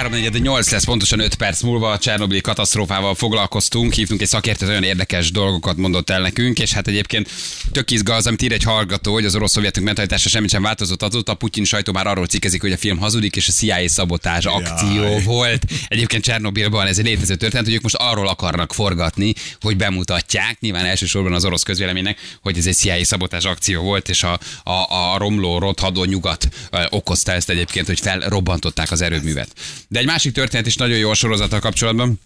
348 lesz pontosan 5 perc múlva a Csernobili katasztrófával foglalkoztunk, hívtunk egy szakértőt, olyan érdekes dolgokat mondott el nekünk, és hát egyébként tök izgalmas, amit ír egy hallgató, hogy az orosz szovjetek mentalitása semmit sem változott azóta, a Putyin sajtó már arról cikkezik, hogy a film hazudik, és a CIA szabotás akció Jaj. volt. Egyébként Csernobilban ez egy létező történet, hogy ők most arról akarnak forgatni, hogy bemutatják, nyilván elsősorban az orosz közvéleménynek, hogy ez egy CIA szabotás akció volt, és a, a, a romló, rothadó nyugat okozta ezt egyébként, hogy felrobbantották az erőművet. De egy másik történet is nagyon jó a sorozattal kapcsolatban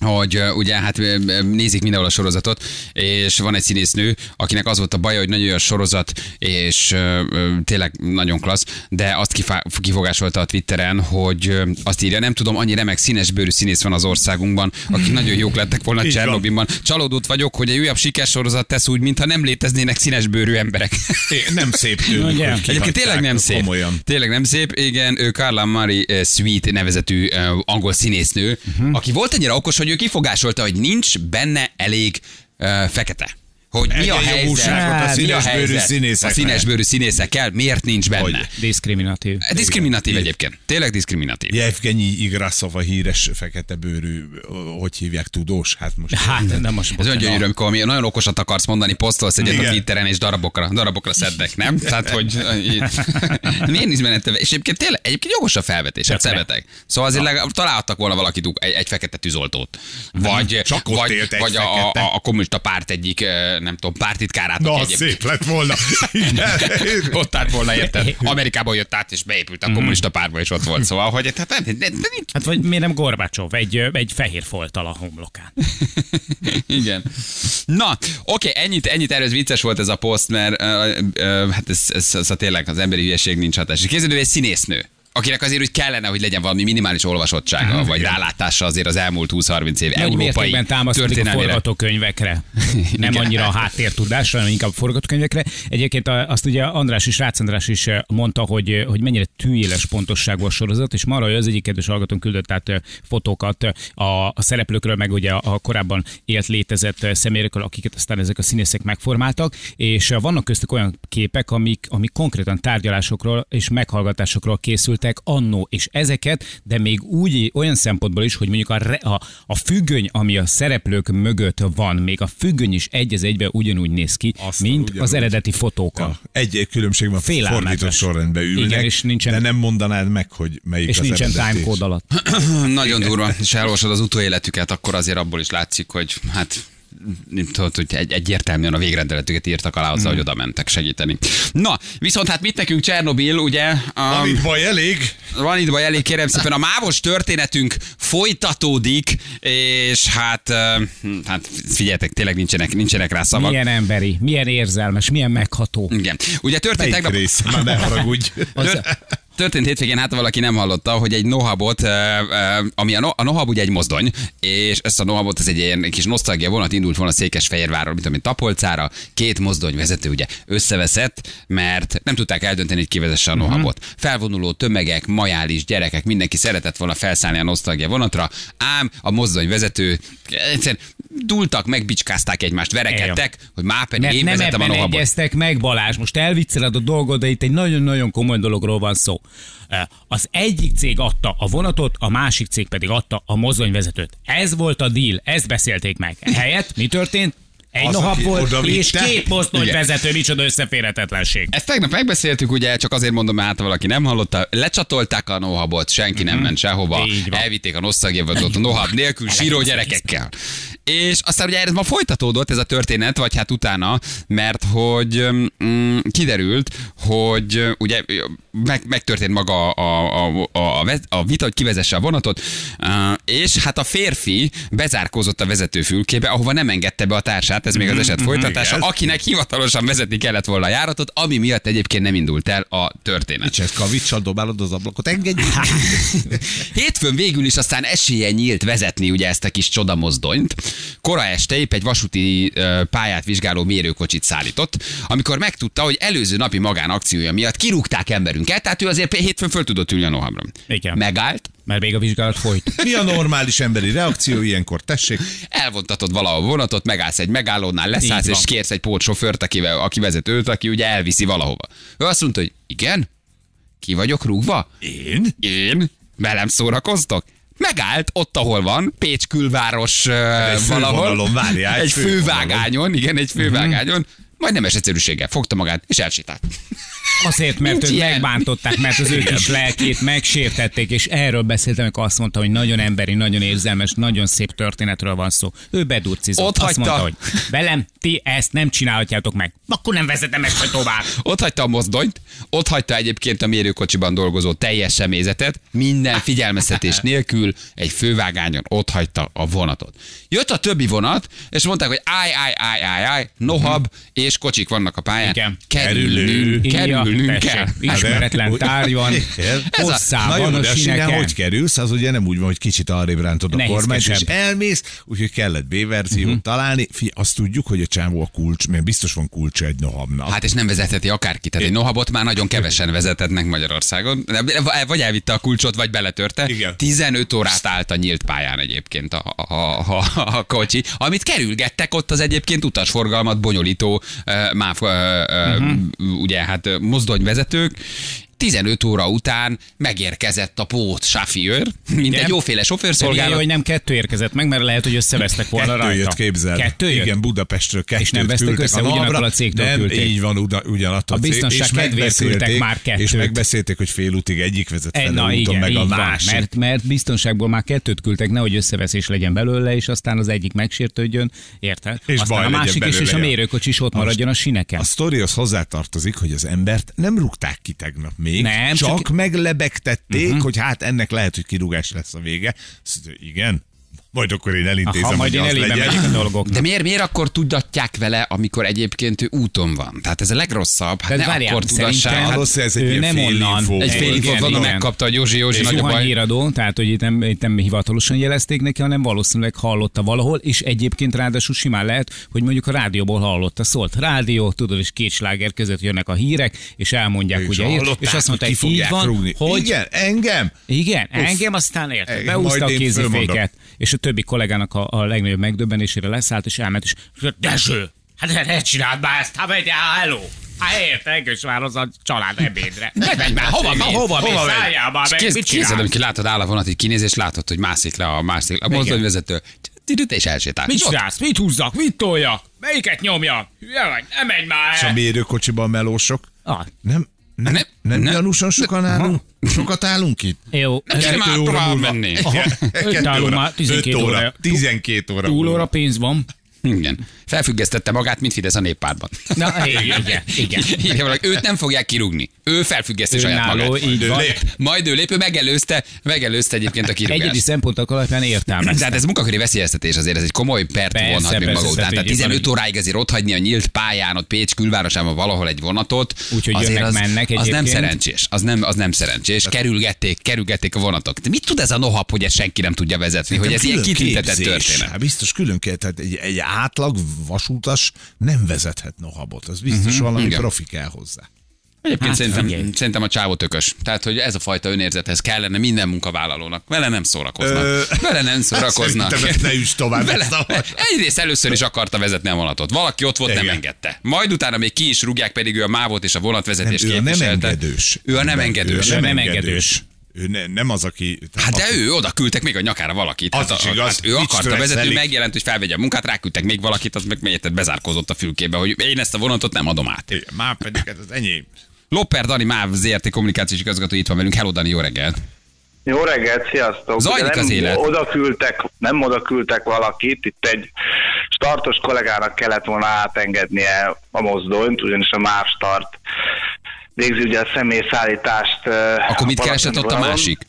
hogy ugye hát nézik mindenhol a sorozatot, és van egy színésznő, akinek az volt a baja, hogy nagyon jó a sorozat, és ö, ö, tényleg nagyon klassz, de azt kifá- kifogásolta a Twitteren, hogy ö, azt írja, nem tudom, annyi remek színesbőrű színész van az országunkban, akik nagyon jók lettek volna. Csernobinban. Csalódott vagyok, hogy egy újabb sikersorozat tesz úgy, mintha nem léteznének színesbőrű emberek. É, Nem szép tőlük, hogy Egyébként tényleg nem szép. Komolyan. Tényleg nem szép. Igen, ő Carla Marie Sweet nevezetű angol színésznő, uh-huh. aki volt annyira okos, hogy ő kifogásolta, hogy nincs benne elég uh, fekete. Hogy mi a helyzet? a a színesbőrű helyzet színészeknek. A színesbőrű színészekkel miért nincs benne? Hogy? Diszkriminatív. Diszkriminatív egyébként. Tényleg diszkriminatív. Jevgenyi Igraszov, a híres fekete bőrű, hogy hívják, tudós? Hát most... Hát, nem most Ez olyan gyönyörű, amikor ami nagyon okosat akarsz mondani, posztolsz egyet a Igen. Twitteren, és darabokra, darabokra szednek, nem? Tehát, hogy miért nincs benne több? És egyébként tényleg, egyébként jogos a felvetés, hát szemetek. Szóval azért legalább találhattak volna valakit egy, egy fekete tűzoltót. Vagy, Csak ott vagy, élt egy vagy a, a, a, kommunista párt egyik, eh, nem tudom, pártitkárát. Na, egyébként- szép lett volna. Ott állt volna, érted? Amerikából jött át, és beépült a kommunista pártba, és ott volt. Szóval, hogy tehát nem, nem, nem, Hát vagy miért nem Gorbacsov, egy, egy fehér folttal a homlokán. Igen. Na, oké, ennyit, ennyit erről ez vicces volt ez a poszt, mert uh, uh, hát ez, ez, ez, ez, tényleg az emberi hülyeség nincs hatás. És Képzeld, ő egy színésznő akinek azért úgy kellene, hogy legyen valami minimális olvasottsága, vagy rálátása azért az elmúlt 20-30 év Nagy európai támaszkodik a történelmére. forgatókönyvekre. Nem annyira a háttértudásra, hanem inkább a forgatókönyvekre. Egyébként azt ugye András is, Rácz András is mondta, hogy, hogy mennyire tűéles pontosságú a sorozat, és marha, az egyik kedves hallgatón küldött át fotókat a, a szereplőkről, meg ugye a korábban élt létezett személyekről, akiket aztán ezek a színészek megformáltak, és vannak köztük olyan képek, amik, amik konkrétan tárgyalásokról és meghallgatásokról készültek annó, és ezeket, de még úgy olyan szempontból is, hogy mondjuk a, re, a, a függöny, ami a szereplők mögött van, még a függöny is egy az egybe ugyanúgy néz ki, Aztán mint ugyanúgy. az eredeti fotókon. Ja, egy különbség van, Félelmetes. fordított sorrendben ülnek, Igen, és nincsen- de nem mondanád meg, hogy melyik És az nincsen timecode alatt. Nagyon durva, és elolvasod az utóéletüket, akkor azért abból is látszik, hogy hát tudod, hogy egy, egyértelműen a végrendeletüket írtak alá azzal, hogy oda mentek segíteni. Na, viszont hát mit nekünk Csernobil, ugye? Van Um, itt baj elég? van itt baj elég, kérem szépen, a mávos történetünk folytatódik, és hát, uh, hát figyeljetek, tényleg nincsenek, nincsenek rá szavak. Milyen emberi, milyen érzelmes, milyen megható. Igen. Ugye történt Melyik tegnap... rész? Már ne haragudj. Tör- Történt hétvégén, hát valaki nem hallotta, hogy egy nohabot, ami a, no, a nohab ugye egy mozdony, és ezt a nohabot, ez egy ilyen kis nosztalgia vonat indult volna Székesfehérvárról, mint amit Tapolcára, két mozdony vezető ugye összeveszett, mert nem tudták eldönteni, hogy ki vezesse a nohabot. Felvonuló tömegek, majális gyerekek, mindenki szeretett volna felszállni a nosztalgia vonatra, ám a mozdony vezető egyszerűen dultak, megbicskázták egymást, verekedtek, hogy már pedig én nem vezetem a ebben nohabot. egyeztek meg, Balázs. Most elvicceled a dolgot, de itt egy nagyon-nagyon komoly dologról van szó. Az egyik cég adta a vonatot, a másik cég pedig adta a mozdonyvezetőt. Ez volt a deal, ezt beszélték meg. Helyett mi történt? Egy Az, nohab volt, és két mozdonyvezető, micsoda összeférhetetlenség. Ezt tegnap megbeszéltük, ugye, csak azért mondom, mert hát valaki nem hallotta, lecsatolták a nohabot, senki nem ment sehova, Mhm. Így van. elvitték a nosztagjavatot a nohab nélkül, síró gyerekekkel. És aztán ugye ez ma folytatódott ez a történet, vagy hát utána, mert hogy mm, kiderült, hogy ugye meg, megtörtént maga a, a, a, a, vita, hogy kivezesse a vonatot, és hát a férfi bezárkózott a vezetőfülkébe, ahova nem engedte be a társát, ez még az eset folytatása, igen. akinek hivatalosan vezetni kellett volna a járatot, ami miatt egyébként nem indult el a történet. Csinálsz kavicsal, dobálod az ablakot, engedj! Hétfőn végül is aztán esélye nyílt vezetni ugye ezt a kis csodamozdonyt. Kora este épp egy vasúti pályát vizsgáló mérőkocsit szállított, amikor megtudta, hogy előző napi magánakciója miatt kirúgták emberünket, tehát ő azért hétfőn föl tudott ülni a nohabra. Igen. Megállt, Mert még a vizsgálat folyt. Mi a normális emberi reakció ilyenkor? Tessék, elvontatod valahol vonatot, megállsz egy megállónál, leszállsz és kérsz egy pótsofőrt, aki, aki vezet őt, aki ugye elviszi valahova. Ő azt mondta, hogy igen, ki vagyok rúgva? én? Én? Velem szórakoztok? Megállt ott, ahol van, Pécs külváros egy valahol. várjál, egy egy fővágányon, igen, egy fővágányon. Majd nemes egyszerűséggel fogta magát, és elsétált. Azért, mert Nincs ilyen. megbántották, mert az ő kis lelkét megsértették, és erről beszéltem, amikor azt mondta, hogy nagyon emberi, nagyon érzelmes, nagyon szép történetről van szó. Ő bedurcizott. Ott azt hagyta. mondta, hogy velem ti ezt nem csinálhatjátok meg. Akkor nem vezetem ezt tovább. Ott hagyta a mozdonyt, ott hagyta egyébként a mérőkocsiban dolgozó teljes személyzetet, minden figyelmeztetés nélkül egy fővágányon ott hagyta a vonatot. Jött a többi vonat, és mondták, hogy állj, állj, állj, állj, állj, nohab, és kocsik vannak a pályán. Igen. Kerülnünk, kerülnünk Kell. tessék, Ismeretlen tárgy van, Igen. Ez a- Na hosszában a a sineken. hogy kerülsz, az ugye nem úgy van, hogy kicsit arrébb rántod a kormányt, és elmész, úgyhogy kellett B-verziót Mhm. uh-huh. találni. Fi, azt tudjuk, hogy a csávó a kulcs, mert biztos van kulcsa egy nohabnak. Hát és nem vezetheti akárki. Tehát egy nohabot már nagyon kevesen vezethetnek Magyarországon. Vagy elvitte a kulcsot, vagy beletörte. Igen. 15 órát állt a nyílt pályán egyébként a, a, a, a, a kocsi, amit kerülgettek ott az egyébként utasforgalmat bonyolító uh, MÁV, uh, uh, ugye hát mozdonyvezetők, 15 óra után megérkezett a pót sáfiőr, mint Igen. egy jóféle sofőrszolgálat. hogy nem kettő érkezett meg, mert lehet, hogy összevesztek volna Kettő rajta. jött, képzel. Kettő jött? Igen, Budapestről kettőt És nem vesztek össze, a ugyanattól a cégtől nem, küldték. így van, ugyanattól A cég- biztonság és kedvéért küldtek már És kettőt. megbeszélték, hogy félútig egyik vezet Egy, fel na igen, meg a van, másik. mert, mert biztonságból már kettőt küldtek, nehogy összeveszés legyen belőle, és aztán az egyik megsértődjön, érted? És aztán baj a másik is, és a ja. mérőkocsi is ott maradjon a sineken. A sztorihoz hozzátartozik, hogy az embert nem rúgták ki tegnap még, Nem, csak, csak- meglebegtették, uh-huh. hogy hát ennek lehet, hogy kirúgás lesz a vége. Mondja, Igen, majd akkor én elintézem, Aha, majd hogy én az elébe legyen. megyek a dolgoknak. De miért, miért akkor tudatják vele, amikor egyébként ő úton van? Tehát ez a legrosszabb. Hát ne várjál, akkor tudassák. Hát Valószínűleg ez egy nem fél onnan. egy fél van, igen. megkapta, hogy Józsi, Józsi, nagy a baj. híradó, tehát hogy itt nem, itt nem hivatalosan jelezték neki, hanem valószínűleg hallotta valahol, és egyébként ráadásul simán lehet, hogy mondjuk a rádióból hallotta. Szólt rádió, tudod, és két sláger között jönnek a hírek, és elmondják, És ugye, és azt hogy mondták, ki így van, hogy Igen, engem? igen, engem aztán érted. Igen, Beúzta a kéziféket, és a többi kollégának a, a legnagyobb megdöbbenésére leszállt, és elment, és Dezső, hát ne, ne csináld már ezt, hát megy, hello. Hát érted, és már az a család ebédre. Ne menj már, hova mész? hova mész? Hova mész? Szálljál már meg, mit csinálsz? amikor látod áll a vonat, így kinéz, és látod, hogy mászik le a mászik, a mozdonyvezető. És elsétál. Mit csinálsz? Mit húzzak? Mit toljak? Melyiket nyomja? Hülye vagy? Nem menj már És a mérőkocsiban melósok? Ah, Nem, nem, Nem, nem, nem gyanúsan sokan állunk? Sokat állunk itt? jó. Kell már óra tovább múlva. menni. Aha, Kettő öt álló óra, már 12 öt óra. 12 óra. Túlóra múlva. pénz van. Igen. Felfüggesztette magát, mint Fidesz a néppártban. Na, igen, igen, igen. Igen, őt nem fogják kirúgni. Ő felfüggeszti saját Önálló, magát. így Ő van. lép. Majd ő lép, ő megelőzte, megelőzte egyébként a Egyedi kirúgást. szempontok alapján értelmezte. Tehát ez munkaköri veszélyeztetés azért, ez egy komoly pert Persze, vonhat még persze, maga után. tehát Tehát így 15 van. óráig azért ott hagyni a nyílt pályán, ott Pécs külvárosában valahol egy vonatot. Úgyhogy azért jönnek, az, mennek Az nem egyébként. szerencsés. Az nem, az nem szerencsés. Kerülgették, kerülgették a vonatok. De mit tud ez a nohap, hogy ezt senki nem tudja vezetni, hogy ez ilyen képzés. történet? Hát biztos külön kell, tehát egy, egy átlag vasútas nem vezethet nohabot. Az biztos uh-huh, valami igen. profi kell hozzá. Egyébként Hát, szerintem, figyelj. szerintem a csávó tökös. Tehát, hogy ez a fajta önérzethez kellene minden munkavállalónak. Vele nem szórakoznak. Ö, Vele nem szórakoznak. Szerintem ezt ne üss tovább. Vele, a- egyrészt először is akarta vezetni a vonatot. Valaki ott volt, nem Igen. engedte. Majd utána még ki is rúgják, pedig ő a mávot és a vonatvezetést Nem, ő a nem képviselte. engedős. Ő a nem Ő engedős. a nem nem engedős. Ő ne, nem az, aki... Hát de aki- ő oda küldtek még a nyakára valakit. Az hát, is a- igaz. hát ő akarta vezetni, ő megjelent, hogy felvegye a munkát, ráküldtek még valakit, az meg érted, bezárkózott a fülkébe, hogy én ezt a vonatot nem adom át. Igen, Már pedig ez az enyém. Lopper Dani Máv ZRT kommunikációs igazgató itt van velünk. Hello Dani, jó reggel. Jó reggelt, sziasztok! Zajlik nem az élet. Oda küldtek, nem oda küldtek valakit, itt egy startos kollégának kellett volna átengednie a mozdonyt, ugyanis a MÁV start végzi ugye a személyszállítást. Akkor mit keresett ott a másik?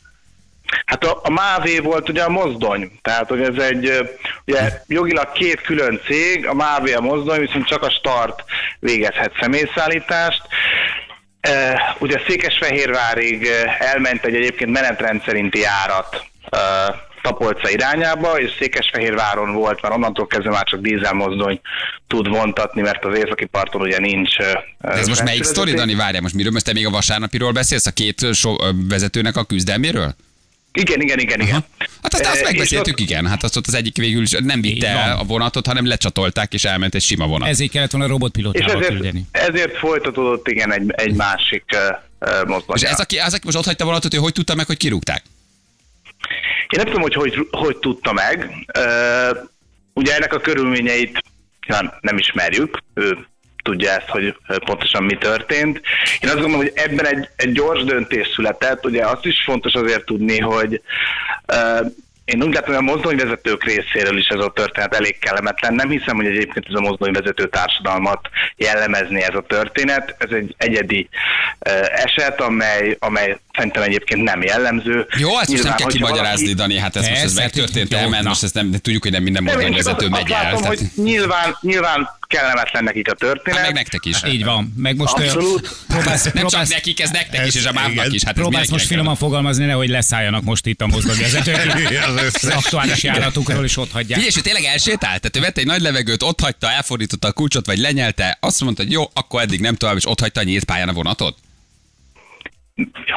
Hát a, a MÁV volt ugye a mozdony, tehát hogy ez egy, ugye jogilag két külön cég, a MÁV a mozdony, viszont csak a start végezhet személyszállítást. E, ugye Székesfehérvárig elment egy egyébként menetrend szerinti járat Tapolca irányába, és Székesfehérváron volt, mert onnantól kezdve már csak dízelmozdony tud vontatni, mert az északi parton ugye nincs. De ez most melyik sztori. Dani? Várjál, most miről? Most te még a vasárnapiról beszélsz, a két so, vezetőnek a küzdelméről? Igen, igen, igen, igen. Hát azt, azt megbeszéltük, ott- igen. Hát azt ott az egyik végül is nem vitte el a vonatot, hanem lecsatolták, és elment egy sima vonat. Ezért kellett volna És robotpilótával ezért, küldeni. ezért folytatódott igen egy, egy másik uh, mozdony. és ez, aki, az, aki most ott hagyta a vonatot, ő hogy tudta meg, hogy kirúgták? Nem tudom, hogy hogy, hogy tudta meg. Ugye ennek a körülményeit nem, nem ismerjük. Ő tudja ezt, hogy pontosan mi történt. Én azt gondolom, hogy ebben egy, egy gyors döntés született. Ugye azt is fontos azért tudni, hogy uh, én úgy látom, hogy a mozdonyvezetők részéről is ez a történet elég kellemetlen. Nem hiszem, hogy egyébként ez a mozdonyvezető társadalmat jellemezni ez a történet. Ez egy egyedi uh, eset, amely, amely szerintem egyébként nem jellemző. Jó, ezt most nem Nyilván, kell kimagyarázni, valaki- Dani, hát ez most ez Persze, megtörtént jó, el, mert na. most ezt nem, tudjuk, hogy nem minden csak mozdonyvezető azt, megy azt el. látom, Tehát, hogy nyilván, nyilván kellemetlen nekik a történet. hát meg nektek is. Így van. Meg most ö, Abszolút. próbálsz, Nem csak próbálsz, nekik, ez nektek is, Ez- és a mávnak is. Hát próbálsz most finoman fogalmazni, nehogy leszálljanak most itt a mozdonyvezetők. Az aktuális járatukról is ott hagyják. Figyelj, és ő tényleg elsétált? Tehát ő vette egy nagy levegőt, ott hagyta, elfordította a kulcsot, vagy lenyelte, azt mondta, hogy jó, akkor eddig nem tovább, és ott hagyta a nyílt pályán a vonatot?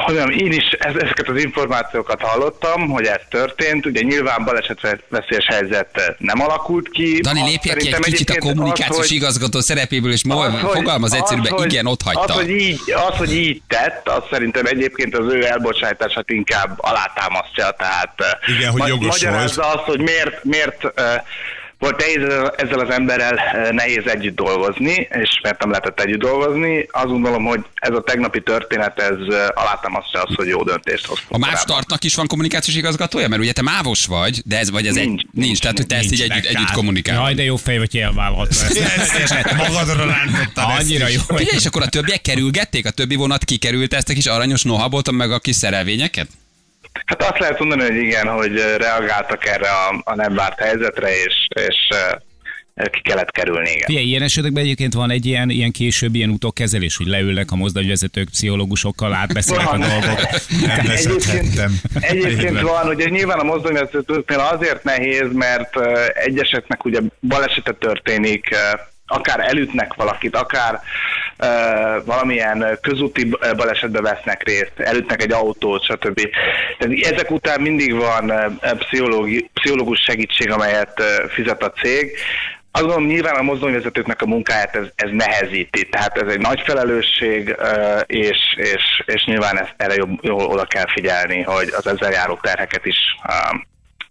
Hogy mondjam, én is ez, ezeket az információkat hallottam, hogy ez történt. Ugye nyilván balesetveszélyes helyzet nem alakult ki. Dani, lépjek ki egy kicsit a kommunikációs az, hogy- igazgató szerepéből, és hogy- fogalmaz az, egyszerűen, hogy- igen, ott hagyta. Az hogy, így, az, hogy így tett, az szerintem egyébként az ő elbocsátását inkább alátámasztja. Tehát eh, Igen, hogy jogos magyarázza azt, hogy miért, miért volt nehéz ezzel az emberrel eh, nehéz együtt dolgozni, és miért nem lehetett együtt dolgozni. Azt gondolom, hogy ez a tegnapi történet, ez alátámasztja azt, hogy jó döntést hoztunk. A MÁV korábban. startnak is van kommunikációs igazgatója? Mert ugye te mávos vagy, de ez vagy ez egy... Nincs, Nincs, nincs, tehát hogy te ezt így nincs, együtt, együtt kommunikálod. Jaj, de jó fej vagy, ezt. Magadra rántottad ezt Annyira jó. Figyelj, és akkor a többiek kerülgették? A többi vonat kikerült ezt a kis aranyos nohabot, meg a kis szerelvényeket? Hát azt lehet mondani, hogy igen, hogy reagáltak erre a, a nem várt helyzetre, és, és ki kellett kerülni, igen. Figyelj, ilyen esetekben egyébként van egy ilyen, ilyen később ilyen utókezelés, hogy leülnek a mozdonyvezetők pszichológusokkal, átbeszélnek a dolgok. Nem Egyébként, egyébként van, ugye nyilván a mozdonyvezetőknél azért nehéz, mert egyeseknek ugye balesetet történik, akár elütnek valakit, akár uh, valamilyen közúti balesetbe vesznek részt, elütnek egy autót, stb. Tehát ezek után mindig van pszichológi, pszichológus segítség, amelyet fizet a cég. Azt gondolom, nyilván a mozdonyvezetőknek a munkáját ez, ez nehezíti, tehát ez egy nagy felelősség, és, és, és nyilván ezt, erre jobb, jól oda kell figyelni, hogy az ezzel járó terheket is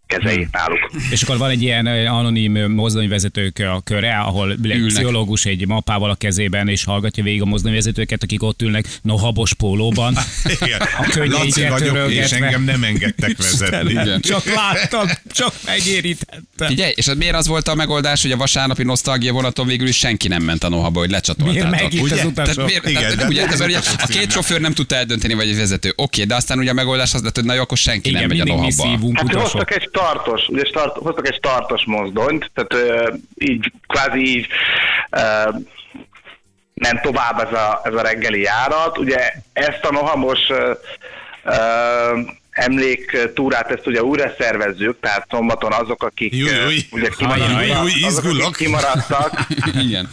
kezeljék náluk. És akkor van egy ilyen ö, anonim ö, mozdonyvezetők a köre, ahol egy pszichológus egy mappával a kezében, és hallgatja végig a mozdonyvezetőket, akik ott ülnek nohabos pólóban. Igen. A könnyeiket vagyok, és törölgetve. engem nem engedtek vezetni. Igen. Csak láttam, csak megérítette. Figyelj, és az miért az volt a megoldás, hogy a vasárnapi nosztalgia vonaton végül is senki nem ment a nohaba, hogy lecsatoltátok? Miért ugye? az Tehát utasok? miért, Igen, tehát, de- ugye, ez, ugye, a két sofőr nem tudta eldönteni, vagy egy vezető. Oké, de aztán ugye a megoldás az lett, hogy na jó, akkor senki Igen, nem megy a szívunk Hát hoztak egy startos, ugye start, hoztak egy startos mozdonyt, tehát ö, így kvázi így ö, nem tovább ez a, ez a reggeli járat. Ugye ezt a nohamos ö, ö, emléktúrát, ezt ugye újra szervezzük, tehát szombaton azok, akik Júj, júj. ugye kimaradtak, azok, akik kimaradtak, Igen.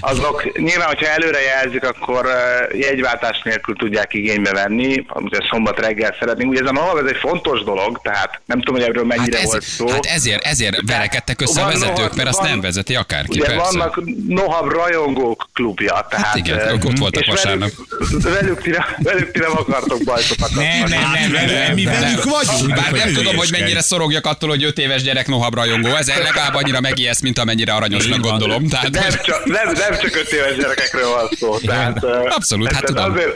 azok nyilván, hogyha előre jelzik, akkor jegyváltás nélkül tudják igénybe venni, ugye szombat reggel szeretnénk. Ugye ez a NOHAV, ez egy fontos dolog, tehát nem tudom, hogy erről Hát, mennyire ez, volt szó. hát ezért, ezért verekedtek össze a Van vezetők, noha- mert azt van- nem vezeti akárki, Ugye persze. vannak NOHAV rajongók klubja, tehát... igen, eh, ők ott voltak vasárnap. Velük, velük, ti, nem- velük ti nem akartok bajtokat. Nem, nem, nem, nem, nem, Mi nem. Velük vagyunk. Bár nem tudom, hogy mennyire szorogjak attól, hogy öt éves gyerek nohab rajongó. Ez legalább annyira megijeszt, mint amennyire aranyosnak gondolom. Tehát, Nem csak, nem, nem csak öt éves gyerekekről van szó. Tehát, eh, Abszolút, hát tudom. Azért,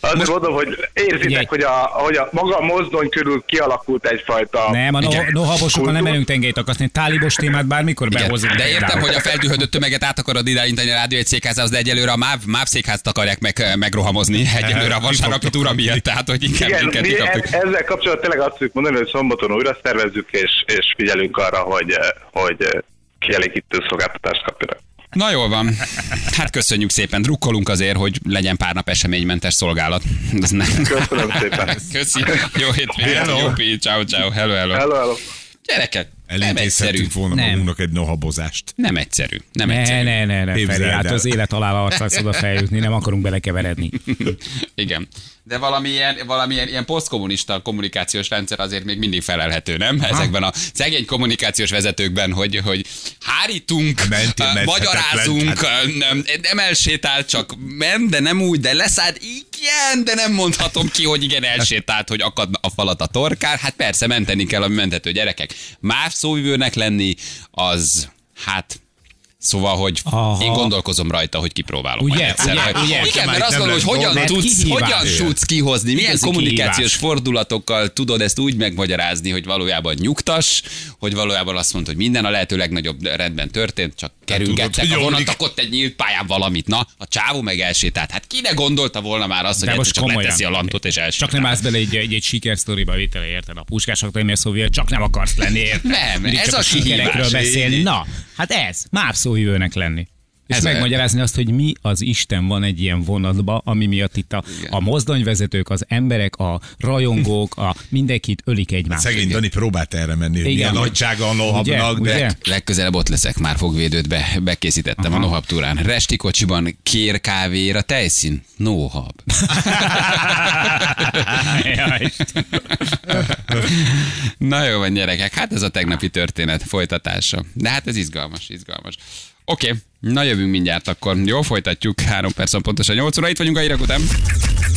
azért Most- mondom, hogy érzitek, hogy a, hogy a maga a mozdony körül kialakult egyfajta... Nem, a nohabosokkal nem merünk tengelyt akaszni. Tálibos témát bármikor behozunk. De értem, hogy a feldühödött tömeget át akarod irányítani a rádió egy székházhoz, de egyelőre a MÁV, MÁV székházt akarják meg, megrohamozni egyelőre a vasárnapi túra miatt, tehát hogy inkább Igen, minket mi e- ezzel kapcsolatban tényleg azt tudjuk mondani, hogy szombaton újra szervezzük, és, és figyelünk arra, hogy, hogy kielégítő szolgáltatást kapjanak. Na jól van. Hát köszönjük szépen. Drukkolunk azért, hogy legyen pár nap eseménymentes szolgálat. Köszönöm szépen. Köszi. Jó hétvégét. Jó. Ciao, ciao. Hello, hello. Hello, hello. Gyerekek, Elintézhetünk volna Nem. magunknak egy nohabozást. Nem egyszerű. Nem Ne, egyszerű. ne, ne, ne, Feri, hát el. az élet alá akarsz oda feljutni, nem akarunk belekeveredni. Igen. De valamilyen, valamilyen ilyen posztkommunista kommunikációs rendszer azért még mindig felelhető, nem? Ezekben a szegény kommunikációs vezetőkben, hogy, hogy hárítunk, Mentél, uh, magyarázunk, hát- nem, nem elsétált, csak ment, de nem úgy, de leszállt, igen, de nem mondhatom ki, hogy igen, elsétált, hogy akad a falat a torkán. Hát persze, menteni kell a mentető gyerekek. Más szóvivőnek lenni, az, hát, Szóval, hogy Aha. én gondolkozom rajta, hogy kipróbálom. Ugye, majd egyszer. ugye, Hogy- ugye? Igen, mert azt gondolom, hogy hogyan tudsz, Kihívás. hogyan tudsz kihozni, milyen Igazi kommunikációs kihívás. fordulatokkal tudod ezt úgy megmagyarázni, hogy valójában nyugtass, hogy valójában azt mondod, hogy minden a lehető legnagyobb rendben történt, csak kerülgettek a omlik. vonatok ott egy nyílt pályán valamit. Na, a csávó meg elsétált. Hát ki ne gondolta volna már azt, hogy most csak komolyan. leteszi a lantot és elsétál. Csak nem állsz bele egy, egy, egy sikersztoriba vétele, érted? A puskás akadémia szóvivő, csak nem akarsz lenni, érted? Nem, Mindig ez csak a kihívás. beszélni. Na, hát ez, már szóvivőnek lenni. És Ez a- megmagyarázni azt, hogy mi az Isten van egy ilyen vonatba, ami miatt itt a, a mozdonyvezetők, az emberek, a rajongók, a mindenkit ölik egymást. Szegény Dani próbált erre menni, hogy Igen. milyen nagysága a nohabnak, de Ugye? Legközelebb ott leszek, már fogvédőt be, bekészítettem Aha. a Nohab túrán. Resti kocsiban kér kávéra tejszín. Nohab. Na jó van, gyerekek, hát ez a tegnapi történet folytatása. De hát ez izgalmas, izgalmas. Oké, okay. na jövünk mindjárt akkor. Jó, folytatjuk. Három perc pontosan 8 óra. Itt vagyunk a hírek után.